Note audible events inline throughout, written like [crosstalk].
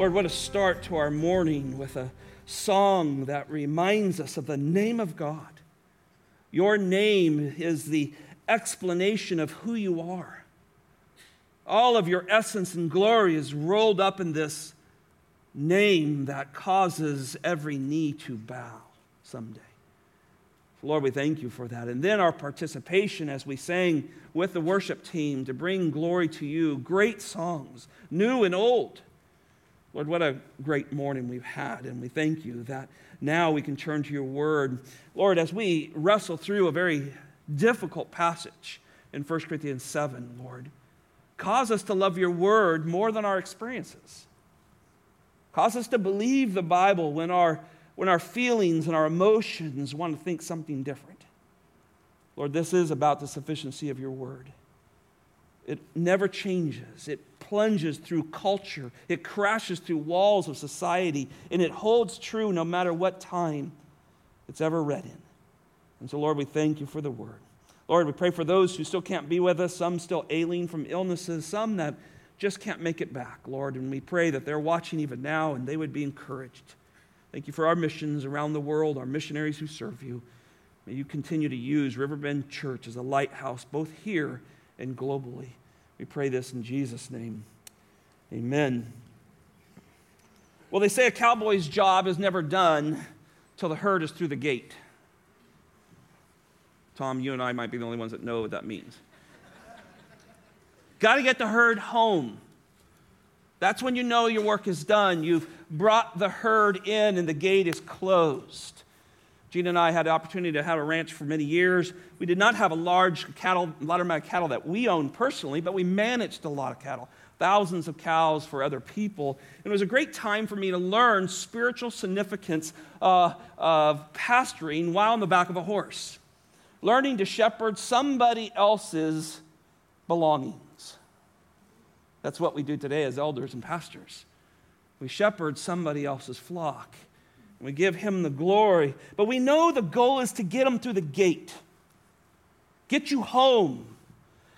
Lord, what a start to our morning with a song that reminds us of the name of God. Your name is the explanation of who you are. All of your essence and glory is rolled up in this name that causes every knee to bow someday. Lord, we thank you for that. And then our participation as we sang with the worship team to bring glory to you. Great songs, new and old. Lord, what a great morning we've had. And we thank you that now we can turn to your word. Lord, as we wrestle through a very difficult passage in 1 Corinthians 7, Lord, cause us to love your word more than our experiences. Cause us to believe the Bible when our when our feelings and our emotions want to think something different. Lord, this is about the sufficiency of your word. It never changes. It plunges through culture. It crashes through walls of society. And it holds true no matter what time it's ever read in. And so, Lord, we thank you for the word. Lord, we pray for those who still can't be with us, some still ailing from illnesses, some that just can't make it back, Lord. And we pray that they're watching even now and they would be encouraged. Thank you for our missions around the world, our missionaries who serve you. May you continue to use Riverbend Church as a lighthouse, both here and globally. We pray this in Jesus' name. Amen. Well, they say a cowboy's job is never done till the herd is through the gate. Tom, you and I might be the only ones that know what that means. [laughs] Got to get the herd home. That's when you know your work is done. You've brought the herd in and the gate is closed. Gina and I had the opportunity to have a ranch for many years. We did not have a large cattle, a lot of cattle that we owned personally, but we managed a lot of cattle, thousands of cows for other people. And it was a great time for me to learn spiritual significance uh, of pasturing while on the back of a horse, learning to shepherd somebody else's belongings. That's what we do today as elders and pastors. We shepherd somebody else's flock. We give him the glory. But we know the goal is to get him through the gate, get you home,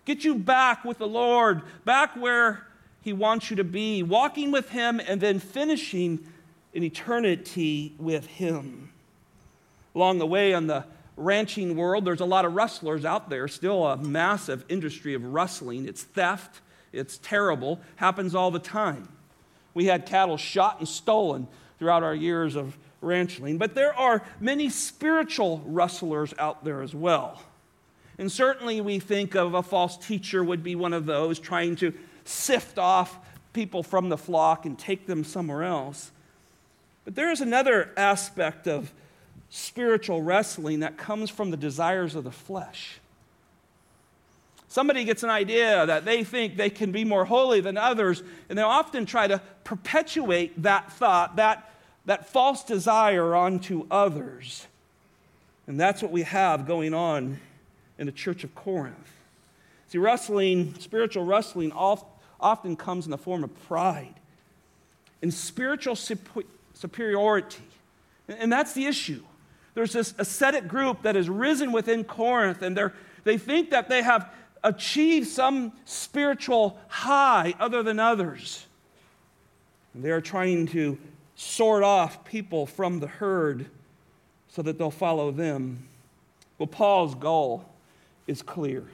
get you back with the Lord, back where he wants you to be, walking with him and then finishing in eternity with him. Along the way, on the ranching world, there's a lot of rustlers out there, still a massive industry of rustling. It's theft, it's terrible, happens all the time. We had cattle shot and stolen throughout our years of ranching, but there are many spiritual rustlers out there as well. And certainly we think of a false teacher would be one of those trying to sift off people from the flock and take them somewhere else. But there is another aspect of spiritual wrestling that comes from the desires of the flesh. Somebody gets an idea that they think they can be more holy than others, and they often try to perpetuate that thought, that, that false desire onto others. And that's what we have going on in the church of Corinth. See, wrestling, spiritual wrestling, often comes in the form of pride and spiritual superiority. And that's the issue. There's this ascetic group that has risen within Corinth, and they think that they have achieved some spiritual high other than others. And they are trying to sort off people from the herd so that they'll follow them. Well, Paul's goal is clear.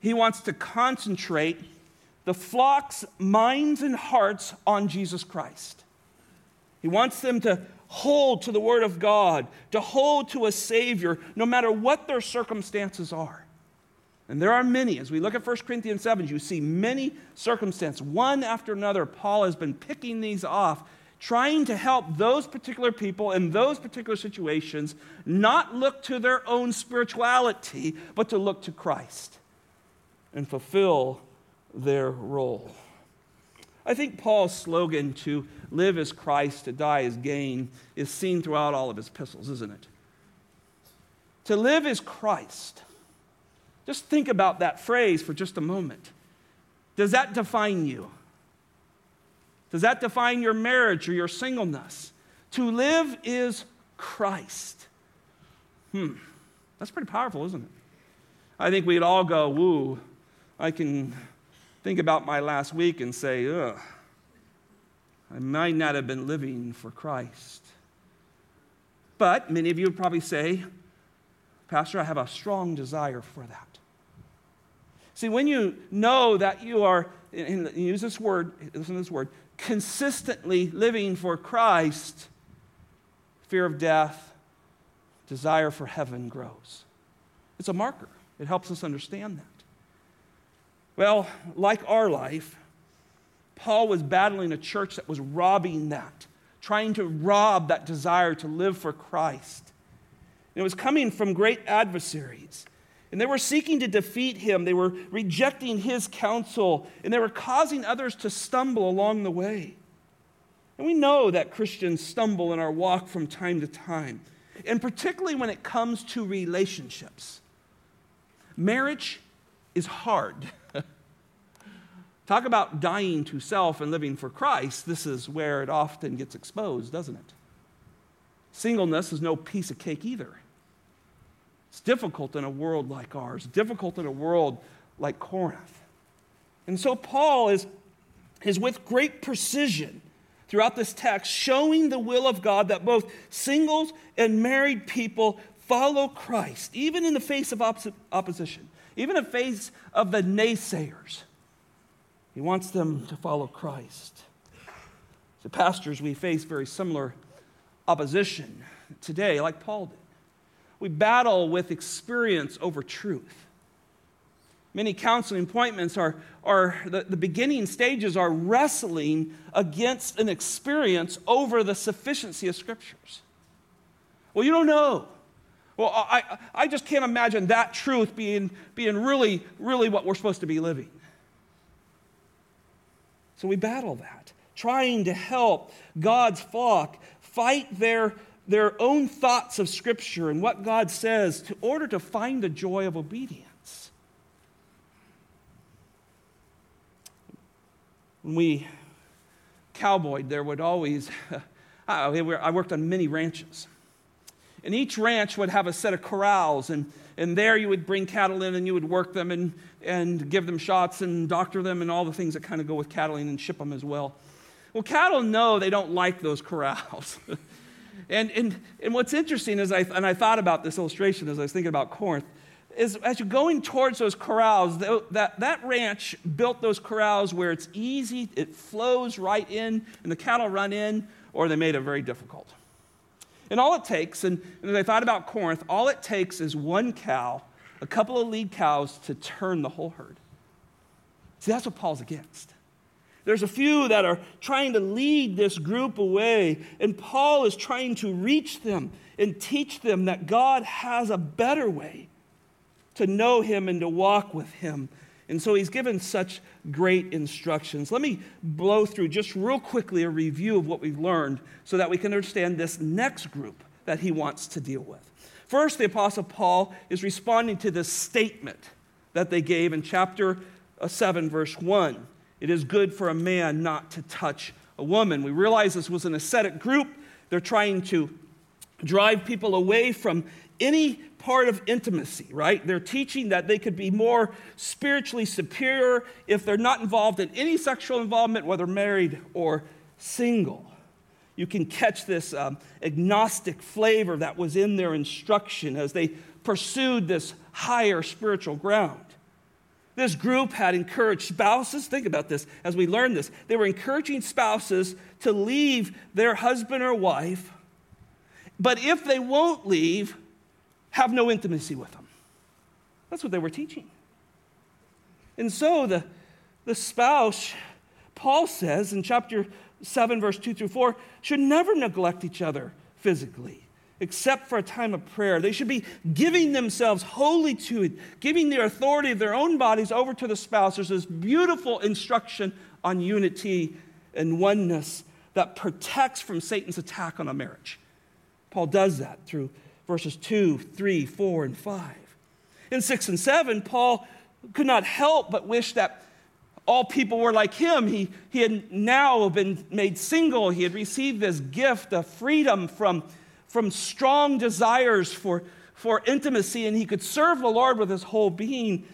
He wants to concentrate the flock's minds and hearts on Jesus Christ. He wants them to hold to the Word of God, to hold to a Savior, no matter what their circumstances are. And there are many. As we look at 1 Corinthians 7, you see many circumstances. One after another, Paul has been picking these off, trying to help those particular people in those particular situations not look to their own spirituality, but to look to Christ and fulfill their role. I think Paul's slogan to live as Christ, to die as gain, is seen throughout all of his epistles, isn't it? To live as Christ just think about that phrase for just a moment. Does that define you? Does that define your marriage or your singleness? To live is Christ. Hmm, that's pretty powerful, isn't it? I think we'd all go, woo, I can think about my last week and say, ugh, I might not have been living for Christ. But many of you would probably say, Pastor, I have a strong desire for that. See, when you know that you are, and use this word, listen to this word, consistently living for Christ, fear of death, desire for heaven grows. It's a marker, it helps us understand that. Well, like our life, Paul was battling a church that was robbing that, trying to rob that desire to live for Christ. And it was coming from great adversaries. And they were seeking to defeat him. They were rejecting his counsel, and they were causing others to stumble along the way. And we know that Christians stumble in our walk from time to time, and particularly when it comes to relationships. Marriage is hard. [laughs] Talk about dying to self and living for Christ. This is where it often gets exposed, doesn't it? Singleness is no piece of cake either. It's difficult in a world like ours, difficult in a world like Corinth. And so Paul is, is with great precision throughout this text showing the will of God that both singles and married people follow Christ, even in the face of opposition, even in the face of the naysayers. He wants them to follow Christ. So, pastors, we face very similar opposition today, like Paul did. We battle with experience over truth. Many counseling appointments are, are the, the beginning stages are wrestling against an experience over the sufficiency of scriptures. Well, you don't know. Well, I, I just can't imagine that truth being, being really, really what we're supposed to be living. So we battle that, trying to help God's flock fight their their own thoughts of Scripture and what God says in order to find the joy of obedience. When we cowboyed, there would always, [laughs] I worked on many ranches. And each ranch would have a set of corrals, and, and there you would bring cattle in and you would work them and, and give them shots and doctor them and all the things that kind of go with cattle and ship them as well. Well, cattle know they don't like those corrals. [laughs] And, and, and what's interesting is, I, and I thought about this illustration as I was thinking about Corinth, is as you're going towards those corrals, that, that ranch built those corrals where it's easy, it flows right in, and the cattle run in, or they made it very difficult. And all it takes, and, and as I thought about Corinth, all it takes is one cow, a couple of lead cows to turn the whole herd. See, that's what Paul's against. There's a few that are trying to lead this group away, and Paul is trying to reach them and teach them that God has a better way to know Him and to walk with Him. And so he's given such great instructions. Let me blow through just real quickly a review of what we've learned so that we can understand this next group that he wants to deal with. First, the Apostle Paul is responding to this statement that they gave in chapter uh, 7, verse 1 it is good for a man not to touch a woman. We realize this was an ascetic group. They're trying to drive people away from any part of intimacy, right? They're teaching that they could be more spiritually superior if they're not involved in any sexual involvement, whether married or single. You can catch this um, agnostic flavor that was in their instruction as they pursued this higher spiritual ground. This group had encouraged spouses, think about this as we learn this. They were encouraging spouses to leave their husband or wife, but if they won't leave, have no intimacy with them. That's what they were teaching. And so the, the spouse, Paul says in chapter 7, verse 2 through 4, should never neglect each other physically except for a time of prayer. They should be giving themselves wholly to it, giving the authority of their own bodies over to the spouse. There's this beautiful instruction on unity and oneness that protects from Satan's attack on a marriage. Paul does that through verses 2, 3, 4, and 5. In 6 and 7, Paul could not help but wish that all people were like him. He, he had now been made single. He had received this gift of freedom from from strong desires for, for intimacy, and he could serve the Lord with his whole being.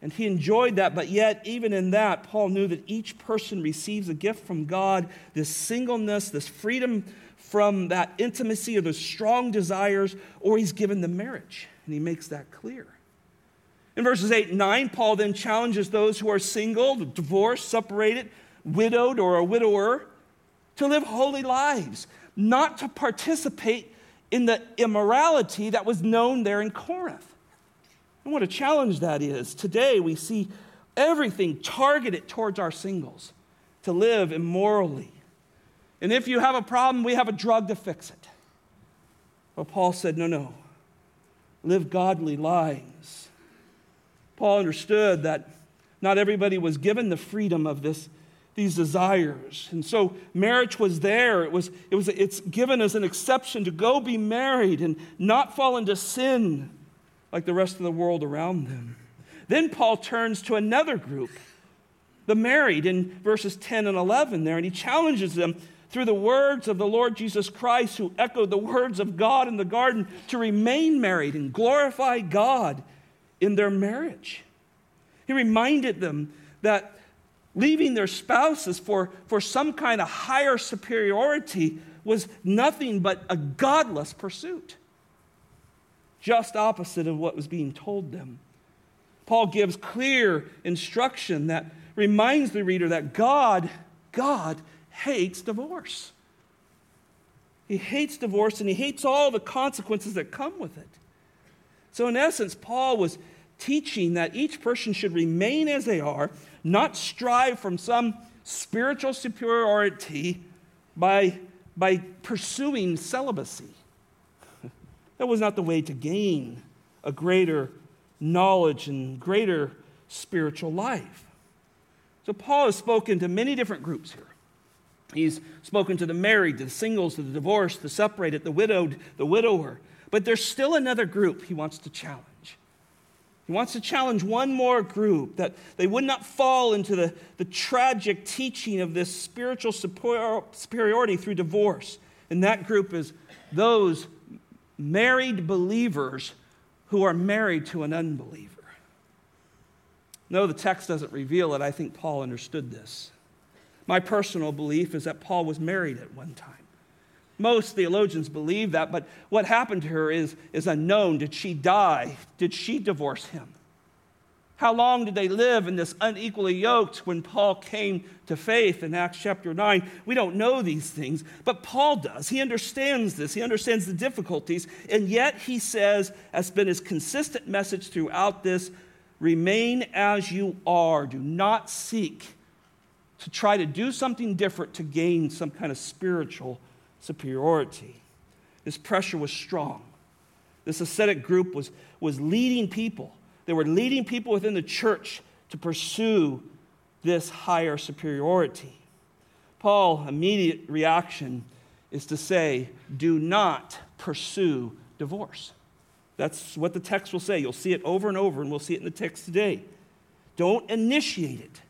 And he enjoyed that, but yet, even in that, Paul knew that each person receives a gift from God this singleness, this freedom from that intimacy or those strong desires, or he's given the marriage. And he makes that clear. In verses 8 and 9, Paul then challenges those who are single, divorced, separated, widowed, or a widower to live holy lives, not to participate in the immorality that was known there in Corinth. And what a challenge that is. Today we see everything targeted towards our singles to live immorally. And if you have a problem, we have a drug to fix it. But Paul said, no, no. Live godly lives. Paul understood that not everybody was given the freedom of this, these desires. And so marriage was there. It was, it was, it's given as an exception to go be married and not fall into sin like the rest of the world around them. Then Paul turns to another group, the married, in verses 10 and 11 there, and he challenges them through the words of the Lord Jesus Christ, who echoed the words of God in the garden, to remain married and glorify God in their marriage. He reminded them that leaving their spouses for, for some kind of higher superiority was nothing but a godless pursuit just opposite of what was being told them. Paul gives clear instruction that reminds the reader that God, God hates divorce. He hates divorce and he hates all the consequences that come with it. So, in essence, Paul was teaching that each person should remain as they are, not strive from some spiritual superiority by, by pursuing celibacy. That was not the way to gain a greater knowledge and greater spiritual life. So, Paul has spoken to many different groups here. He's spoken to the married, to the singles, to the divorced, the separated, the widowed, the widower. But there's still another group he wants to challenge. He wants to challenge one more group that they would not fall into the, the tragic teaching of this spiritual superiority through divorce. And that group is those married believers who are married to an unbeliever. No, the text doesn't reveal it. I think Paul understood this. My personal belief is that Paul was married at one time. Most theologians believe that, but what happened to her is, is unknown. Did she die? Did she divorce him? How long did they live in this unequally yoked when Paul came to faith in Acts chapter 9? We don't know these things, but Paul does. He understands this, he understands the difficulties, and yet he says, has been his consistent message throughout this remain as you are. Do not seek to try to do something different to gain some kind of spiritual superiority. This pressure was strong. This ascetic group was, was leading people they were leading people within the church to pursue this higher superiority. Paul's immediate reaction is to say, do not pursue divorce. That's what the text will say. You'll see it over and over, and we'll see it in the text today. Don't initiate it.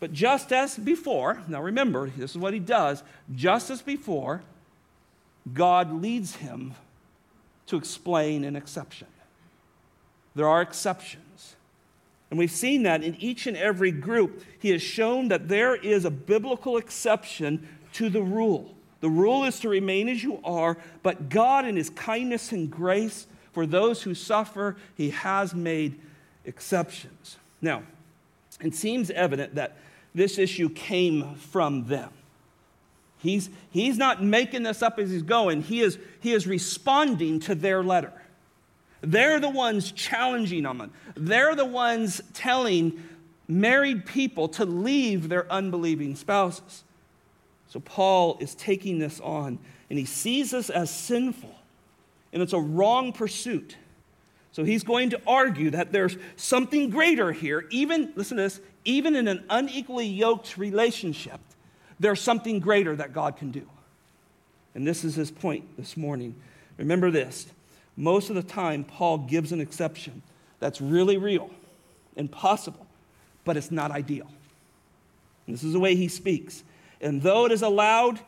But just as before, now remember, this is what he does. Just as before, God leads him to explain an exception. There are exceptions. And we've seen that in each and every group. He has shown that there is a biblical exception to the rule. The rule is to remain as you are, but God, in His kindness and grace for those who suffer, He has made exceptions. Now, it seems evident that this issue came from them. He's, he's not making this up as he's going, he is, he is responding to their letter. They're the ones challenging them. They're the ones telling married people to leave their unbelieving spouses. So Paul is taking this on, and he sees this as sinful, and it's a wrong pursuit. So he's going to argue that there's something greater here, even, listen to this, even in an unequally yoked relationship, there's something greater that God can do. And this is his point this morning. Remember this most of the time, Paul gives an exception that's really real and possible, but it's not ideal. And this is the way he speaks. And though it is allowed,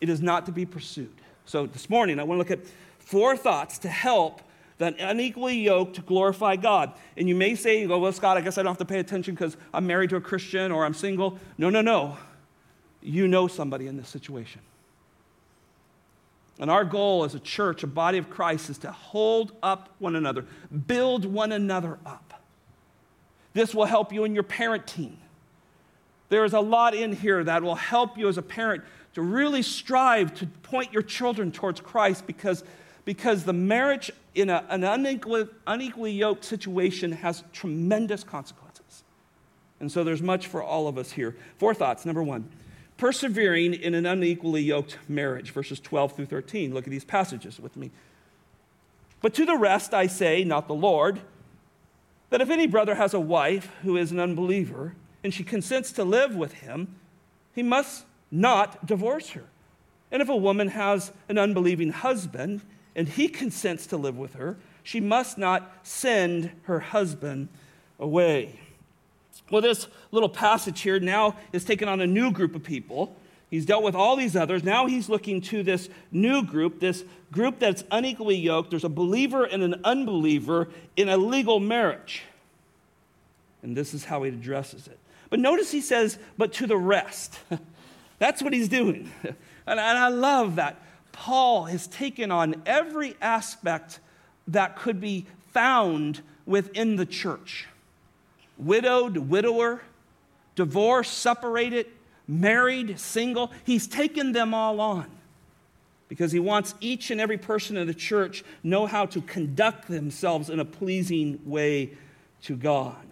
it is not to be pursued. So this morning, I want to look at four thoughts to help that unequally yoked to glorify God. And you may say, go, well, Scott, I guess I don't have to pay attention because I'm married to a Christian or I'm single. No, no, no. You know somebody in this situation. And our goal as a church, a body of Christ, is to hold up one another, build one another up. This will help you in your parenting. There is a lot in here that will help you as a parent to really strive to point your children towards Christ because, because the marriage in a, an unequally, unequally yoked situation has tremendous consequences. And so there's much for all of us here. Four thoughts. Number one, persevering in an unequally yoked marriage, verses 12 through 13. Look at these passages with me. But to the rest I say, not the Lord, that if any brother has a wife who is an unbeliever, and she consents to live with him, he must not divorce her. And if a woman has an unbelieving husband and he consents to live with her, she must not send her husband away. Well, this little passage here now is taken on a new group of people. He's dealt with all these others. Now he's looking to this new group, this group that's unequally yoked. There's a believer and an unbeliever in a legal marriage. And this is how he addresses it. But notice he says, but to the rest. [laughs] That's what he's doing. [laughs] And, and I love that. Paul has taken on every aspect that could be found within the church widowed, widower, divorced, separated, married, single. He's taken them all on because he wants each and every person in the church know how to conduct themselves in a pleasing way to God.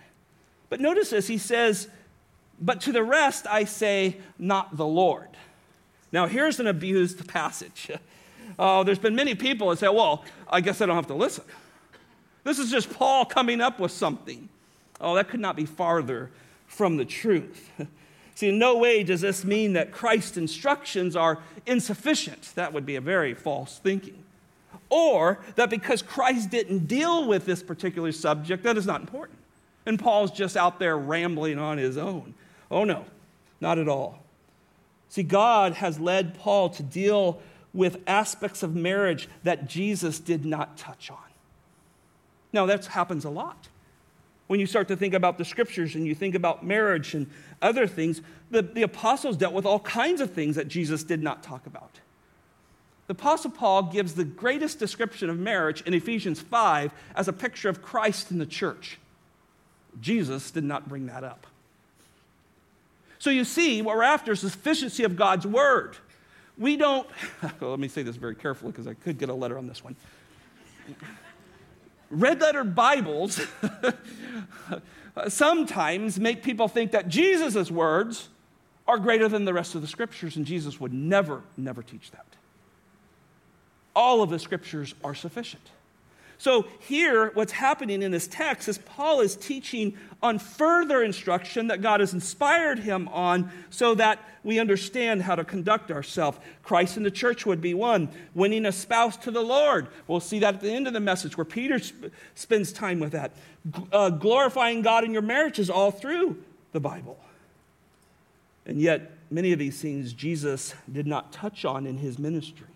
But notice this, he says, but to the rest I say, not the Lord. Now, here's an abused passage. Uh, [laughs] there's been many people that say, well, I guess I don't have to listen. This is just Paul coming up with something. Oh, that could not be farther from the truth. [laughs] See, in no way does this mean that Christ's instructions are insufficient. That would be a very false thinking. Or that because Christ didn't deal with this particular subject, that is not important. And Paul's just out there rambling on his own. Oh, no, not at all. See, God has led Paul to deal with aspects of marriage that Jesus did not touch on. Now, that happens a lot. When you start to think about the scriptures and you think about marriage and other things, the, the apostles dealt with all kinds of things that Jesus did not talk about. The Apostle Paul gives the greatest description of marriage in Ephesians 5 as a picture of Christ in the church. Jesus did not bring that up. So you see, what we're after is the sufficiency of God's word. We don't, [laughs] well, let me say this very carefully because I could get a letter on this one. Red letter Bibles [laughs] sometimes make people think that Jesus' words are greater than the rest of the scriptures, and Jesus would never, never teach that. All of the scriptures are sufficient. So, here, what's happening in this text is Paul is teaching on further instruction that God has inspired him on so that we understand how to conduct ourselves. Christ in the church would be one, winning a spouse to the Lord. We'll see that at the end of the message where Peter sp- spends time with that. Uh, glorifying God in your marriage is all through the Bible. And yet, many of these things Jesus did not touch on in his ministry.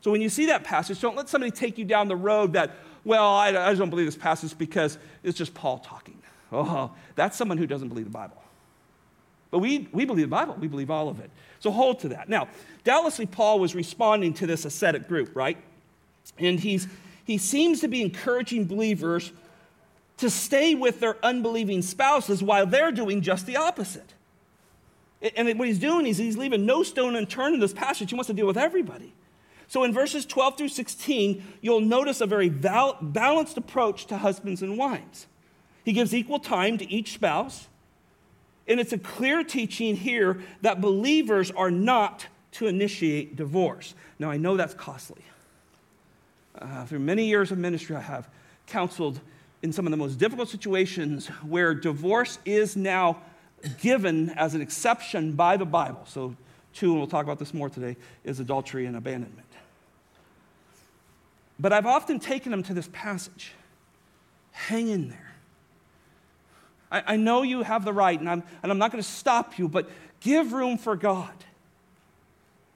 So when you see that passage, don't let somebody take you down the road that, well, I, I don't believe this passage because it's just Paul talking. Oh, that's someone who doesn't believe the Bible. But we, we believe the Bible, we believe all of it. So hold to that. Now, doubtlessly, Paul was responding to this ascetic group, right? And he's, he seems to be encouraging believers to stay with their unbelieving spouses while they're doing just the opposite. And what he's doing is he's leaving no stone unturned in this passage. He wants to deal with everybody. So in verses 12 through 16, you'll notice a very val- balanced approach to husbands and wives. He gives equal time to each spouse. And it's a clear teaching here that believers are not to initiate divorce. Now, I know that's costly. Uh, through many years of ministry, I have counseled in some of the most difficult situations where divorce is now given as an exception by the Bible. So, two, and we'll talk about this more today, is adultery and abandonment. But I've often taken them to this passage. Hang in there. I, I know you have the right, and I'm, and I'm not going to stop you, but give room for God.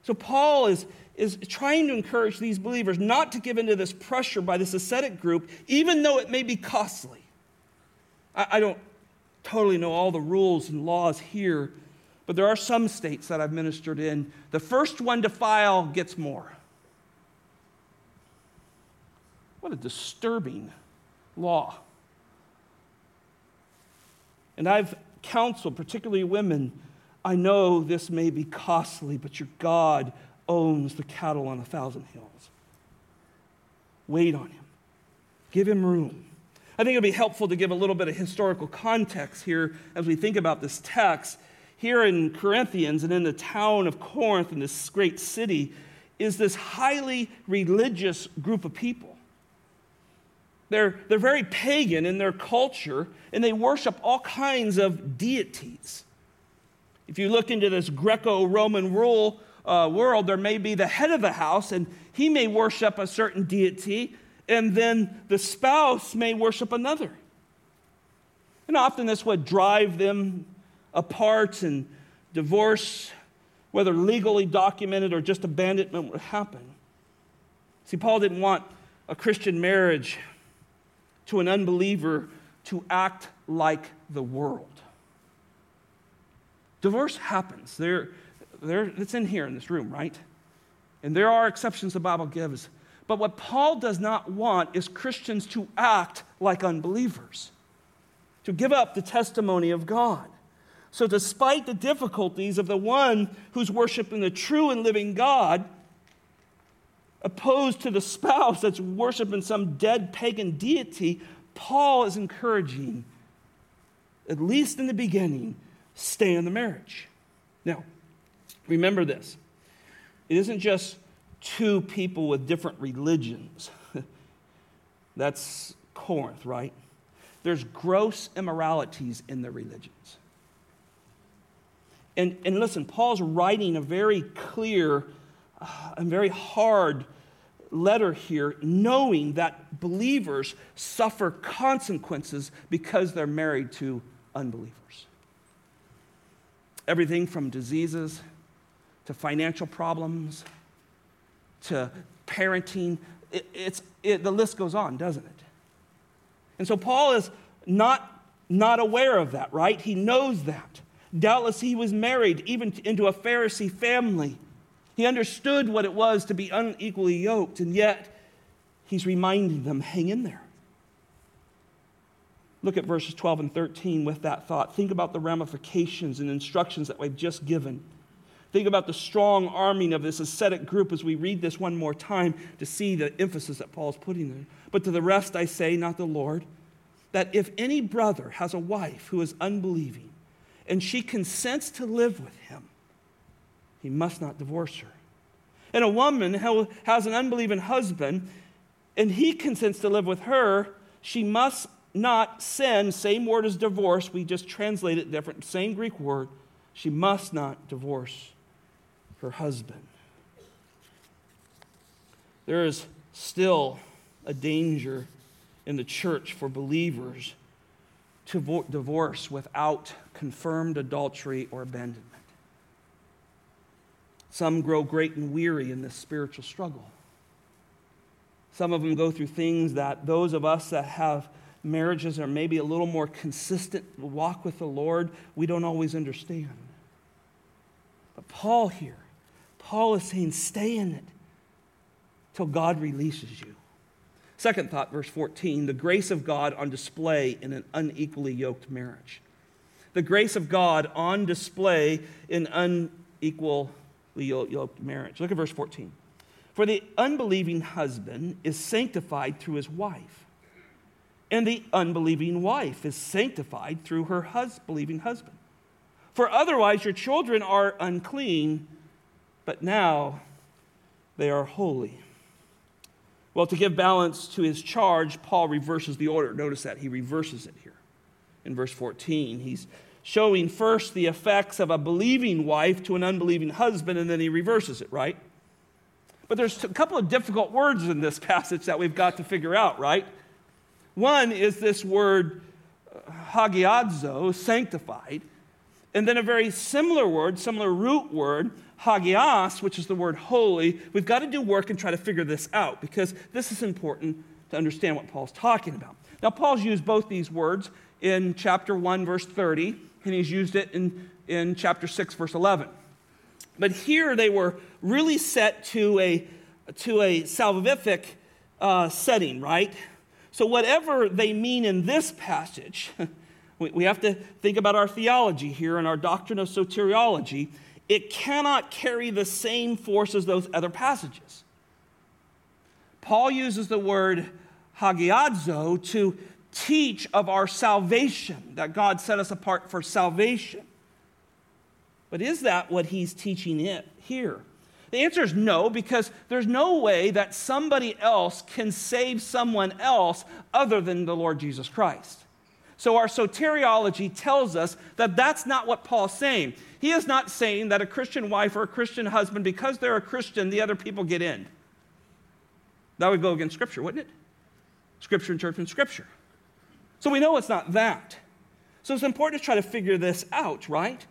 So Paul is, is trying to encourage these believers not to give into this pressure by this ascetic group, even though it may be costly. I, I don't totally know all the rules and laws here, but there are some states that I've ministered in. The first one to file gets more. What a disturbing law. And I've counseled, particularly women, I know this may be costly, but your God owns the cattle on a thousand hills. Wait on him, give him room. I think it would be helpful to give a little bit of historical context here as we think about this text. Here in Corinthians and in the town of Corinth, in this great city, is this highly religious group of people. They're, they're very pagan in their culture, and they worship all kinds of deities. If you look into this Greco Roman rule, uh, world, there may be the head of the house, and he may worship a certain deity, and then the spouse may worship another. And often this would drive them apart, and divorce, whether legally documented or just abandonment, would happen. See, Paul didn't want a Christian marriage to an unbeliever to act like the world. Divorce happens. There, there, it's in here in this room, right? And there are exceptions the Bible gives. But what Paul does not want is Christians to act like unbelievers, to give up the testimony of God. So, despite the difficulties of the one who's worshiping the true and living God, opposed to the spouse that's worshiping some dead pagan deity, Paul is encouraging, at least in the beginning, stay in the marriage. Now, remember this it isn't just two people with different religions. [laughs] That's Corinth, right? There's gross immoralities in their religions. And, and listen, Paul's writing a very clear uh, and very hard letter here, knowing that believers suffer consequences because they're married to unbelievers. Everything from diseases to financial problems to parenting. It, it's, it, the list goes on, doesn't it? And so Paul is not, not aware of that, right? He knows that. Doubtless he was married even into a Pharisee family. He understood what it was to be unequally yoked, and yet he's reminding them hang in there. Look at verses 12 and 13 with that thought. Think about the ramifications and instructions that we've just given. Think about the strong arming of this ascetic group as we read this one more time to see the emphasis that Paul's putting there. But to the rest I say, not the Lord, that if any brother has a wife who is unbelieving and she consents to live with him, he must not divorce her. And a woman who has an unbelieving husband and he consents to live with her, she must not sin, same word as divorce, we just translate it different, same Greek word. She must not divorce her husband. There is still a danger in the church for believers to vo- divorce without confirmed adultery or abandonment. Some grow great and weary in this spiritual struggle. Some of them go through things that those of us that have marriages are maybe a little more consistent walk with the Lord, we don't always understand. But Paul here Paul is saying, stay in it till God releases you. Second thought, verse 14 the grace of God on display in an unequally yoked marriage. The grace of God on display in unequally yoked marriage. Look at verse 14. For the unbelieving husband is sanctified through his wife, and the unbelieving wife is sanctified through her hus- believing husband. For otherwise, your children are unclean but now they are holy. Well, to give balance to his charge, Paul reverses the order. Notice that he reverses it here in verse 14. He's showing first the effects of a believing wife to an unbelieving husband, and then he reverses it, right? But there's a couple of difficult words in this [laughs] passage that we've got to figure out, right? One is this word uh, hagiadzo, sanctified, And then a very similar word, similar root word, hagios, which is the word holy. We've got to do work and try to figure this out because this is important to understand what Paul's talking about. Now, Paul's used both these words in chapter 1, verse 30, and he's used it in, in chapter 6, verse 11. But here they were really set to a, to a salvific uh, setting, right? So, whatever they mean in this passage, [laughs] we, we have to think about our theology here and our doctrine of soteriology. It cannot carry the same force as those other passages. Paul uses the word hagiadzo to teach of our salvation, that God set us apart for salvation. But is that what he's teaching it here? The answer is no, because there's no way that somebody else can save someone else other than the Lord Jesus Christ. So our soteriology tells us that that's not what Paul's saying. He is not saying that a Christian wife or a Christian husband, because they're a Christian, the other people get in. That would go against Scripture, wouldn't it? Scripture interprets Scripture. So we know it's not that. So it's important to try to figure this out, right?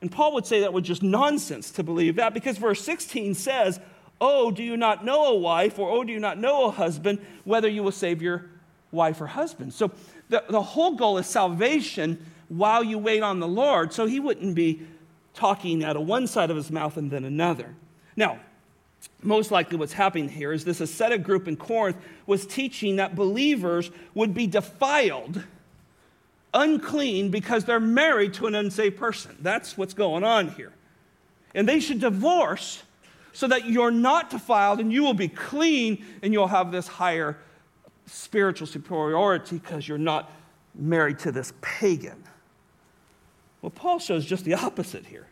And Paul would say that was just nonsense to believe that because verse 16 says, Oh, do you not know a wife, or oh, do you not know a husband, whether you will save your wife or husband? So the, the whole goal is salvation while you wait on the Lord. So he wouldn't be talking out of one side of his mouth and then another. Now, most likely what's happening here is this ascetic group in Corinth was teaching that believers would be defiled unclean because they're married to an unsaved person. That's what's going on here. And they should divorce so that you're not defiled and you will be clean and you'll have this higher spiritual superiority because you're not married to this pagan. Well, Paul shows just the opposite here.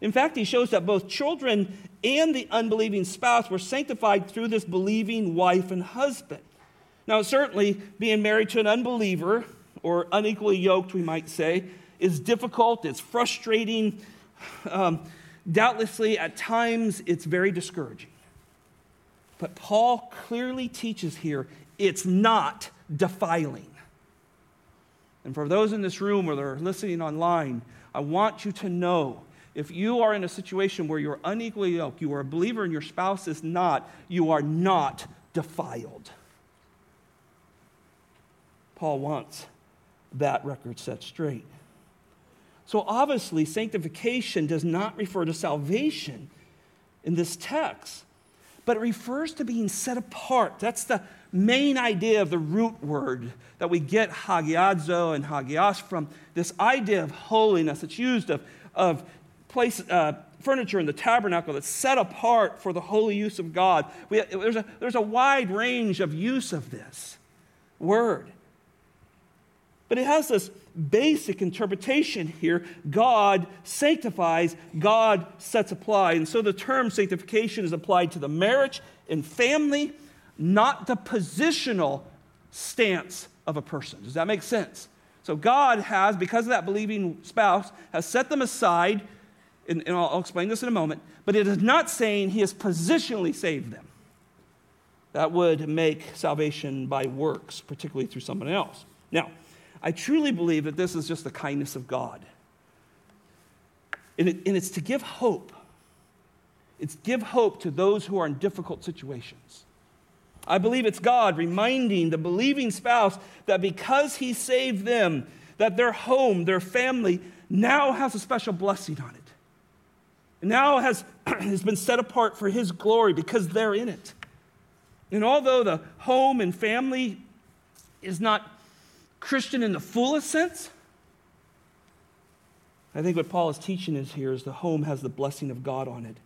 In fact, he shows that both children and the unbelieving spouse were sanctified through this believing wife and husband. Now, certainly, being married to an unbeliever or unequally yoked, we might say, is difficult, it's frustrating. Um, doubtlessly, at times, it's very discouraging. But Paul clearly teaches here it's not defiling. And for those in this room or they're listening online, I want you to know if you are in a situation where you're unequally yoked, you are a believer and your spouse is not, you are not defiled. Paul wants that record set straight. So obviously, sanctification does not refer to salvation in this text, but it refers to being set apart. That's the main idea of the root word that we get hagiadzo and hagios from this idea of holiness. It's used of, of place, uh, furniture in the tabernacle that's set apart for the holy use of God. We, there's, a, there's a wide range of use of this word. But it has this basic interpretation here God sanctifies, God sets applied. And so the term sanctification is applied to the marriage and family, not the positional stance of a person. Does that make sense? So God has, because of that believing spouse, has set them aside, and, and I'll, I'll explain this in a moment, but it is not saying He has positionally saved them. That would make salvation by works, particularly through someone else. Now, I truly believe that this is just the kindness of God. And, it, and it's to give hope. It's give hope to those who are in difficult situations. I believe it's God reminding the believing spouse that because he saved them, that their home, their family now has a special blessing on it. Now has, [clears throat] has been set apart for his glory because they're in it. And although the home and family is not Christian in the fullest sense. I think what Paul is teaching us here is the home has the blessing of God on it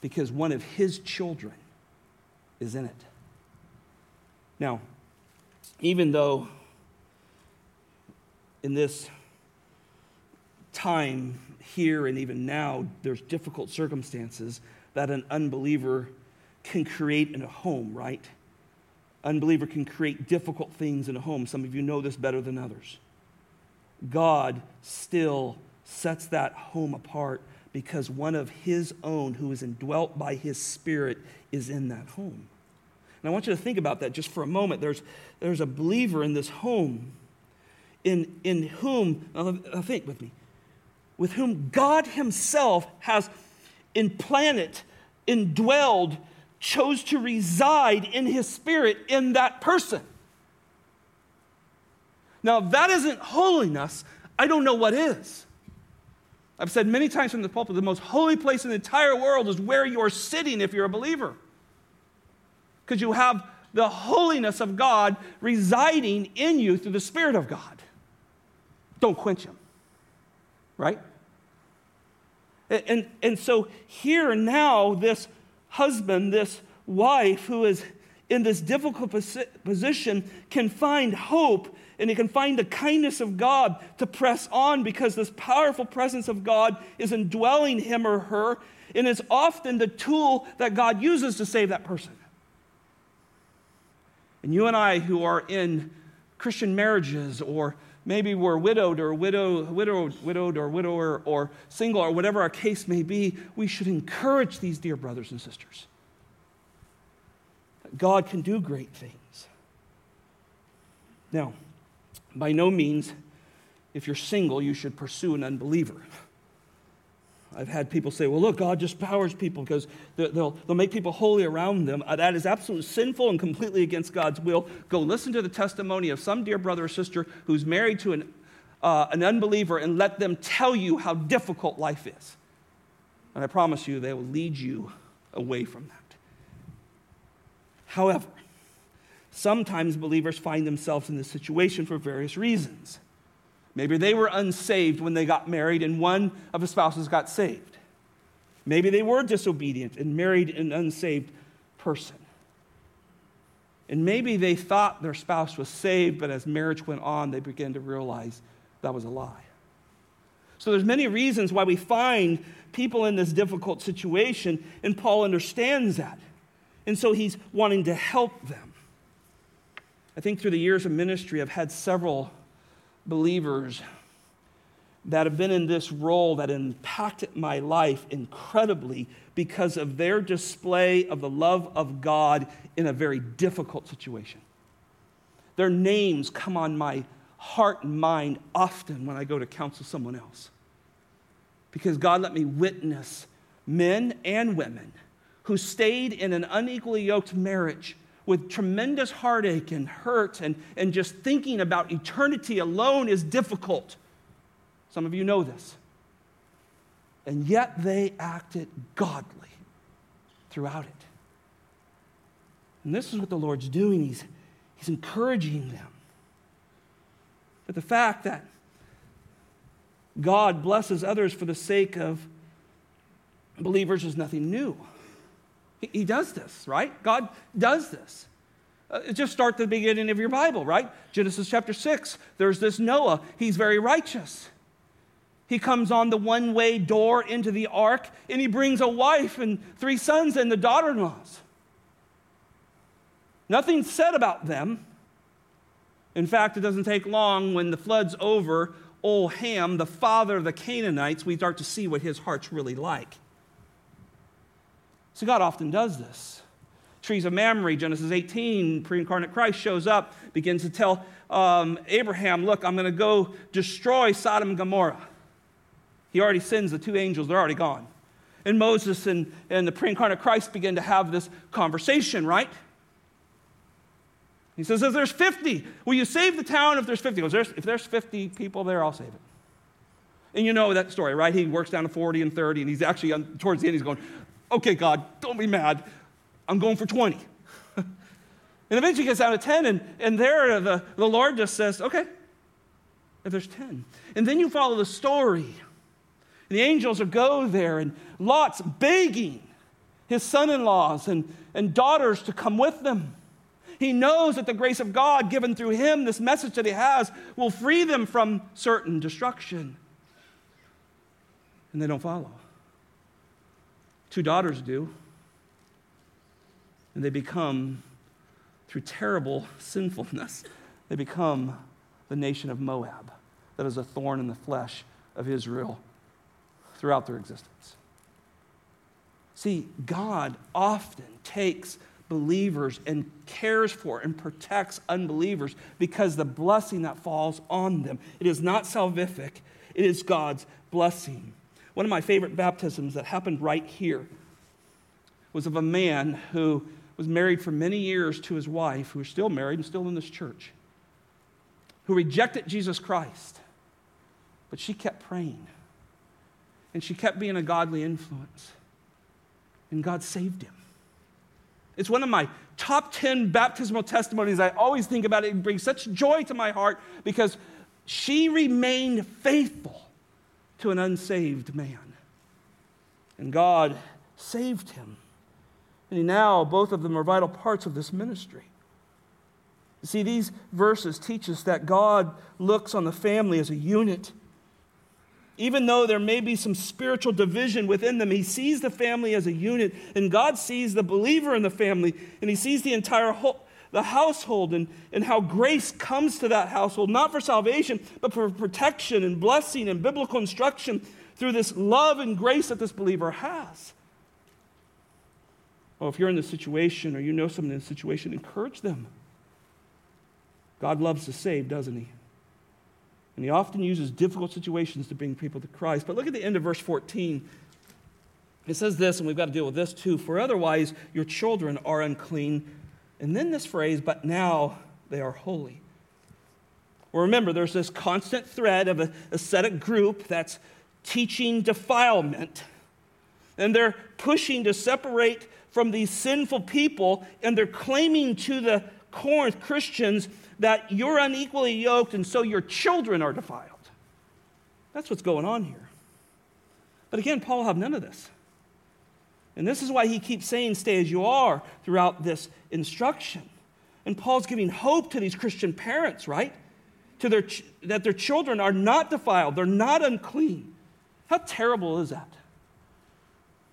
because one of his children is in it. Now, even though in this time here and even now there's difficult circumstances that an unbeliever can create in a home, right? unbeliever can create difficult things in a home. Some of you know this better than others. God still sets that home apart because one of his own who is indwelt by his spirit is in that home. And I want you to think about that just for a moment. There's, there's a believer in this home in, in whom, now think with me, with whom God Himself has implanted, indwelled, chose to reside in His Spirit in that person. Now, if that isn't holiness, I don't know what is. I've said many times from the pulpit the most holy place in the entire world is where you're sitting if you're a believer. Because you have the holiness of God residing in you through the Spirit of God. Don't quench Him, right? And, and, and so here now, this husband, this wife who is in this difficult position can find hope and he can find the kindness of God to press on because this powerful presence of God is indwelling him or her and is often the tool that God uses to save that person. And you and I, who are in Christian marriages, or maybe we're widowed or widow, widowed, widowed or widower or single or whatever our case may be, we should encourage these dear brothers and sisters. God can do great things. Now, by no means, if you're single, you should pursue an unbeliever. I've had people say, well, look, God just powers people because they'll, they'll make people holy around them. Uh, that is absolutely sinful and completely against God's will. Go listen to the testimony of some dear brother or sister who's married to an, uh, an unbeliever and let them tell you how difficult life is. And I promise you, they will lead you away from that. However, sometimes believers find themselves in this situation for various reasons. Maybe they were unsaved when they got married and one of the spouses got saved. Maybe they were disobedient and married an unsaved person. And maybe they thought their spouse was saved, but as marriage went on, they began to realize that was a lie. So there's many reasons why we find people in this difficult situation, and Paul understands that. And so he's wanting to help them. I think through the years of ministry, I've had several believers that have been in this role that impacted my life incredibly because of their display of the love of God in a very difficult situation. Their names come on my heart and mind often when I go to counsel someone else. Because God let me witness men and women who stayed in an unequally yoked marriage with tremendous heartache and hurt, and, and just thinking about eternity alone is difficult. Some of you know this. And yet they acted godly throughout it. And this is what the Lord's doing. He's, he's encouraging them. But the fact that God blesses others for the sake of believers is nothing new. He does this, right? God does this. Uh, just start the beginning of your Bible, right? Genesis chapter 6. There's this Noah. He's very righteous. He comes on the one way door into the ark and he brings a wife and three sons and the daughter in laws. Nothing said about them. In fact, it doesn't take long when the flood's over, old Ham, the father of the Canaanites, we start to see what his heart's really like. So God often does this. Trees of Mamre, Genesis 18, pre incarnate Christ shows up, begins to tell um, Abraham, Look, I'm going to go destroy Sodom and Gomorrah. He already sends the two angels, they're already gone. And Moses and, and the pre incarnate Christ begin to have this conversation, right? He says, If there's 50, will you save the town if there's 50? Goes, if there's 50 people there, I'll save it. And you know that story, right? He works down to 40 and 30, and he's actually, towards the end, he's going, okay, God, don't be mad. I'm going for 20. [laughs] and eventually gets down to 10, and, and there the, the Lord just says, okay, if there's 10. And then you follow the story. And the angels will go there, and Lot's begging his son in laws and, and daughters to come with them. He knows that the grace of God given through him, this message that he has, will free them from certain destruction. And they don't follow. Two daughters do. And they become, through terrible [laughs] sinfulness, they become the nation of Moab that is a thorn in the flesh of Israel throughout their existence. See, God often takes believers and cares for and protects unbelievers because the blessing that falls on them. It is not salvific, it is God's blessing. One of my favorite baptisms that happened right here was of a man who was married for many years to his wife, who is still married and still in this church, who rejected Jesus Christ. But she kept praying. And she kept being a godly influence. And God saved him. It's one of my top 10 baptismal testimonies. I always think about it. It brings such joy to my heart because she remained faithful to an unsaved man. And God saved him. And now, both of them are vital parts of this ministry. See, these verses teach us that God looks on the family as a unit. Even though there may be some spiritual division within them, He sees the family as a unit, and God sees the believer in the family, and He sees the entire whole, the household and, and how grace comes to that household, not for salvation, but for protection and blessing and biblical instruction through this love and grace that this believer has. Well, if you're in this situation or you know someone in this situation, encourage them. God loves to save, doesn't He? And He often uses difficult situations to bring people to Christ. But look at the end of verse 14. It says this, and we've got to deal with this too. For otherwise, your children are unclean. And then this phrase, but now they are holy. Well, remember, there's this constant thread of an ascetic group that's teaching defilement. And they're pushing to separate from these sinful people, and they're claiming to the Corinth Christians that you're unequally yoked, and so your children are defiled. That's what's going on here. But again, Paul will have none of this. And this is why he keeps saying, stay as you are throughout this instruction. And Paul's giving hope to these Christian parents, right? To their, that their children are not defiled, they're not unclean. How terrible is that?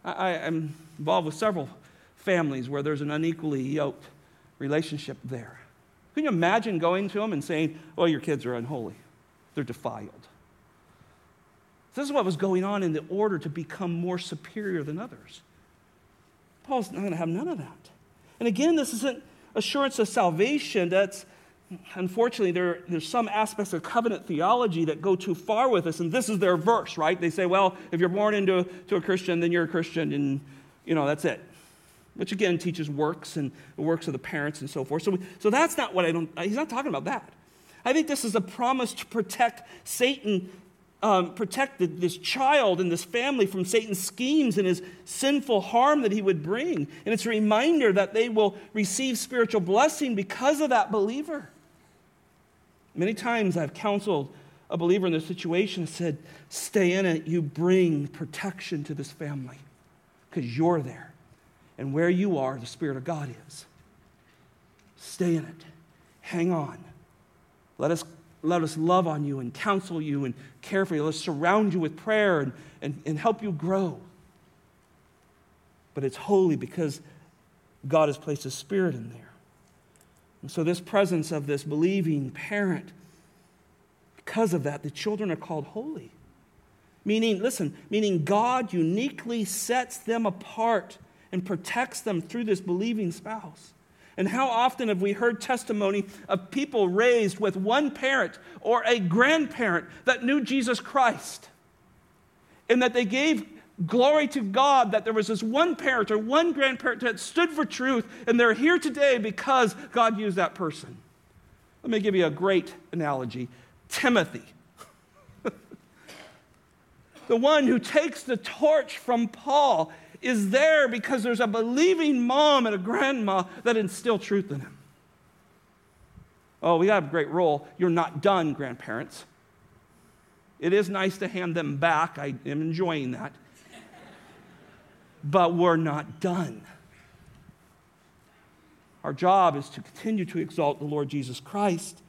I, am involved with several families where there's an unequally yoked relationship there. Can you imagine going to them and saying, Oh, your kids are unholy? They're defiled. This is what was going on in the order to become more superior than others. Paul's not going to have none of that. And again, this isn't assurance of salvation. That's unfortunately, there, there's some aspects of covenant theology that go too far with us, and this is their verse, right? They say, well, if you're born into to a Christian, then you're a Christian, and you know, that's it which again teaches works and the works of the parents and so forth. So, so that's not what I don't, he's not talking about that. I think this is a promise to protect Satan, um, protect this child and this family from Satan's schemes and his sinful harm that he would bring. And it's a reminder that they will receive spiritual blessing because of that believer. Many times I've counseled a believer in this situation and said, Stay in it. You bring protection to this family because you're there and where you are, the Spirit of God is. Stay in it. Hang on. Let us, let us love on you and counsel you and care for you. Let us surround you with prayer and, and, and help you grow. But it's holy because God has placed His Spirit in there. And so, this presence of this believing parent, because of that, the children are called holy. Meaning, listen, meaning God uniquely sets them apart and protects them through this believing spouse. And how often have we heard testimony of people raised with one parent or a grandparent that knew Jesus Christ and that they gave glory to God that there was this one parent or one grandparent that stood for truth and they're here today because God used that person? Let me give you a great analogy Timothy. [laughs] the one who takes the torch from Paul is there because there's a believing mom and a grandma that instill truth in him. Oh, we have a great role. You're not done, grandparents. It is nice to hand them back. I am enjoying that. But we're not done. Our job is to continue to exalt the Lord Jesus Christ.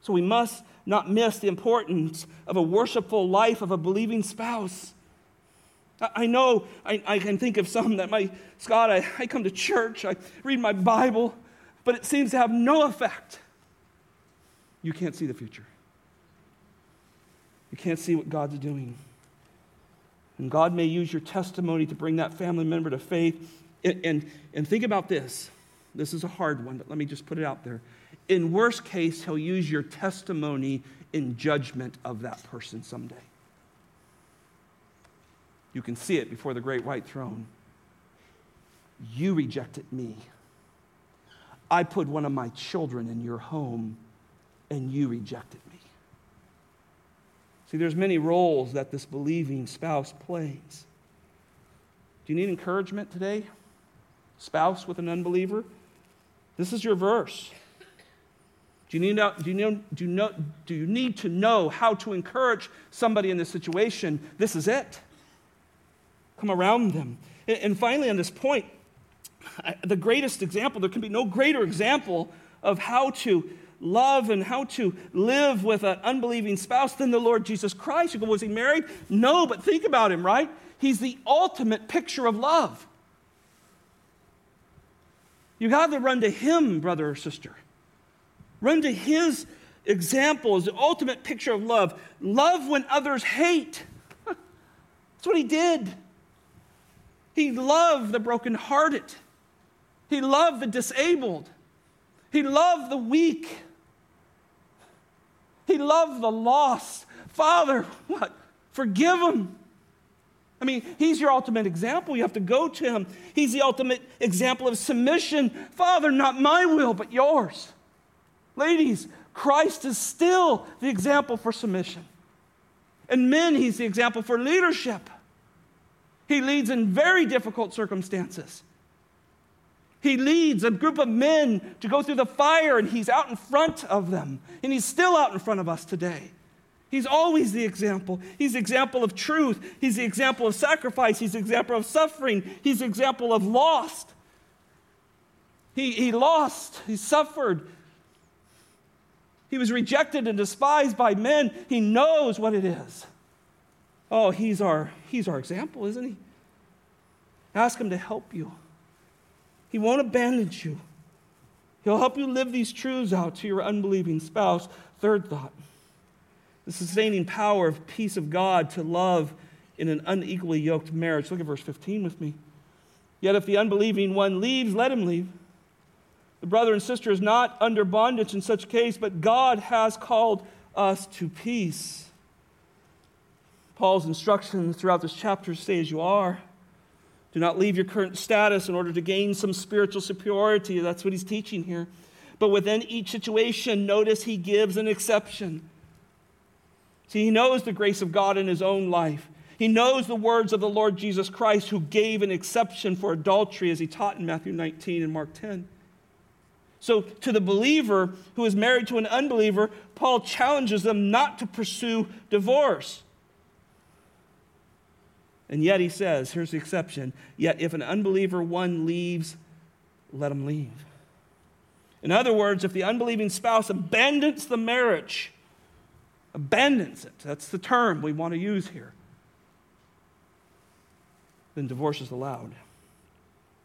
So we must not miss the importance of a worshipful life of a believing spouse. I know I, I, can think of some that my, Scott, I, I come to church, I read my Bible, but it seems to have no effect. You can't see the future. You can't see what God's doing. And God may use your testimony to bring that family member to faith. And, and, and think about this. This is a hard one, but let me just put it out there. In worst case, he'll use your testimony in judgment of that person someday. You can see it before the great white throne. You rejected me. I put one of my children in your home, and you rejected me. See, there's many roles that this believing spouse plays. Do you need encouragement today? Spouse with an unbeliever? This is your verse. Do you, need, do, you know, do, you know, do you need to know how to encourage somebody in this situation? This is it. Come around them. And finally, on this point, the greatest example, there can be no greater example of how to love and how to live with an unbelieving spouse than the Lord Jesus Christ. You go, was he married? No, but think about him, right? He's the ultimate picture of love. You got to run to him, brother or sister. Run to his example as the ultimate picture of love. Love when others hate. [laughs] That's what he did. He loved the brokenhearted. He loved the disabled. He loved the weak. He loved the lost. Father, what? Forgive him. I mean, he's your ultimate example. You have to go to him. He's the ultimate example of submission. Father, not my will, but yours. Ladies, Christ is still the example for submission. And men, he's the example for leadership. He leads in very difficult circumstances. He leads a group of men to go through the fire, and he's out in front of them. And he's still out in front of us today. He's always the example. He's the example of truth. He's the example of sacrifice. He's the example of suffering. He's the example of lost. He, he lost. He suffered. He was rejected and despised by men. He knows what it is. Oh, he's our, he's our example, isn't he? Ask him to help you. He won't abandon you. He'll help you live these truths out to your unbelieving spouse. Third thought the sustaining power of peace of God to love in an unequally yoked marriage. Look at verse 15 with me. Yet if the unbelieving one leaves, let him leave. The brother and sister is not under bondage in such case, but God has called us to peace. Paul's instructions throughout this chapter stay as you are. Do not leave your current status in order to gain some spiritual superiority. That's what he's teaching here. But within each situation, notice he gives an exception. See, he knows the grace of God in his own life. He knows the words of the Lord Jesus Christ, who gave an exception for adultery, as he taught in Matthew 19 and Mark 10. So, to the believer who is married to an unbeliever, Paul challenges them not to pursue divorce. And yet he says, here's the exception yet if an unbeliever one leaves, let him leave. In other words, if the unbelieving spouse abandons the marriage, abandons it, that's the term we want to use here, then divorce is allowed.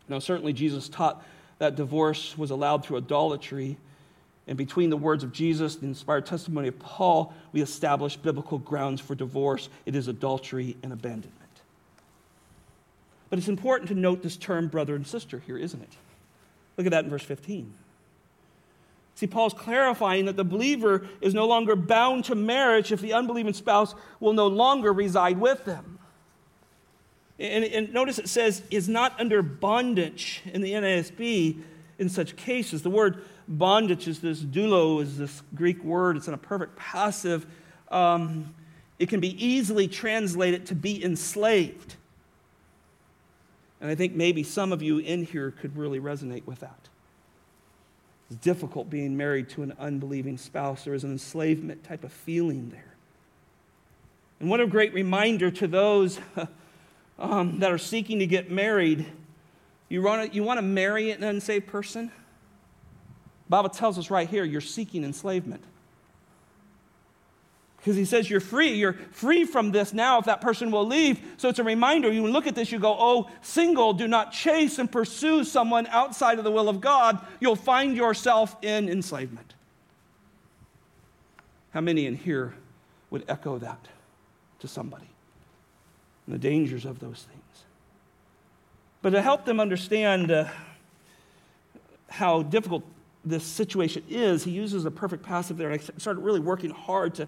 Now, certainly, Jesus taught that divorce was allowed through idolatry. And between the words of Jesus, the inspired testimony of Paul, we establish biblical grounds for divorce. It is adultery and abandonment. But it's important to note this term brother and sister here, isn't it? Look at that in verse 15. See, Paul's clarifying that the believer is no longer bound to marriage if the unbelieving spouse will no longer reside with them. And, and, notice it says, is not under bondage in the NASB in such cases. The word bondage is this doulo, is this Greek word. It's in a perfect passive. Um, it can be easily translated to be enslaved. And I think maybe some of you in here could really resonate with that. It's difficult being married to an unbelieving spouse. There is an enslavement type of feeling there. And what a great reminder to those [laughs] um, that are seeking to get married. You want to, you want to marry an unsaved person? The Bible tells us right here you're seeking enslavement. Because he says you're free. You're free from this now if that person will leave. So it's a reminder. You look at this, you go, oh, single, do not chase and pursue someone outside of the will of God. You'll find yourself in enslavement. How many in here would echo that to somebody? And the dangers of those things. But to help them understand uh, how difficult this situation is, he uses a perfect passive there. And I started really working hard to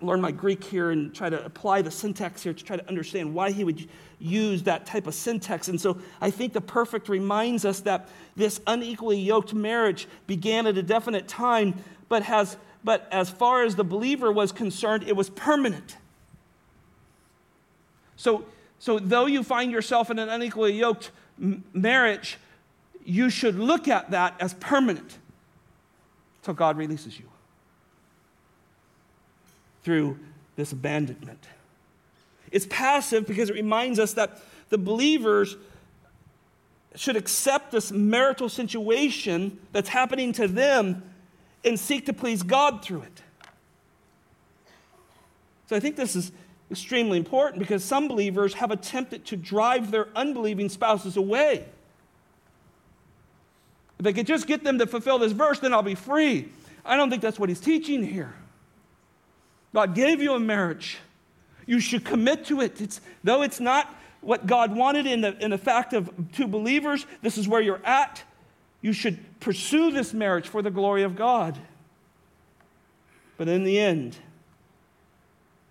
learn my Greek here and try to apply the syntax here to try to understand why he would use that type of syntax. And so I think the perfect reminds us that this unequally yoked marriage began at a definite time, but has but as far as the believer was concerned, it was permanent. So, so though you find yourself in an unequally yoked m- marriage, you should look at that as permanent until God releases you through this abandonment. It's passive because it reminds us that the believers should accept this marital situation that's happening to them and seek to please God through it. So I think this is extremely important because some believers have attempted to drive their unbelieving spouses away. If I could just get them to fulfill this verse, then I'll be free. I don't think that's what he's teaching here. God gave you a marriage. You should commit to it. It's, though it's not what God wanted in the, in the fact of two believers, this is where you're at. You should pursue this marriage for the glory of God. But in the end,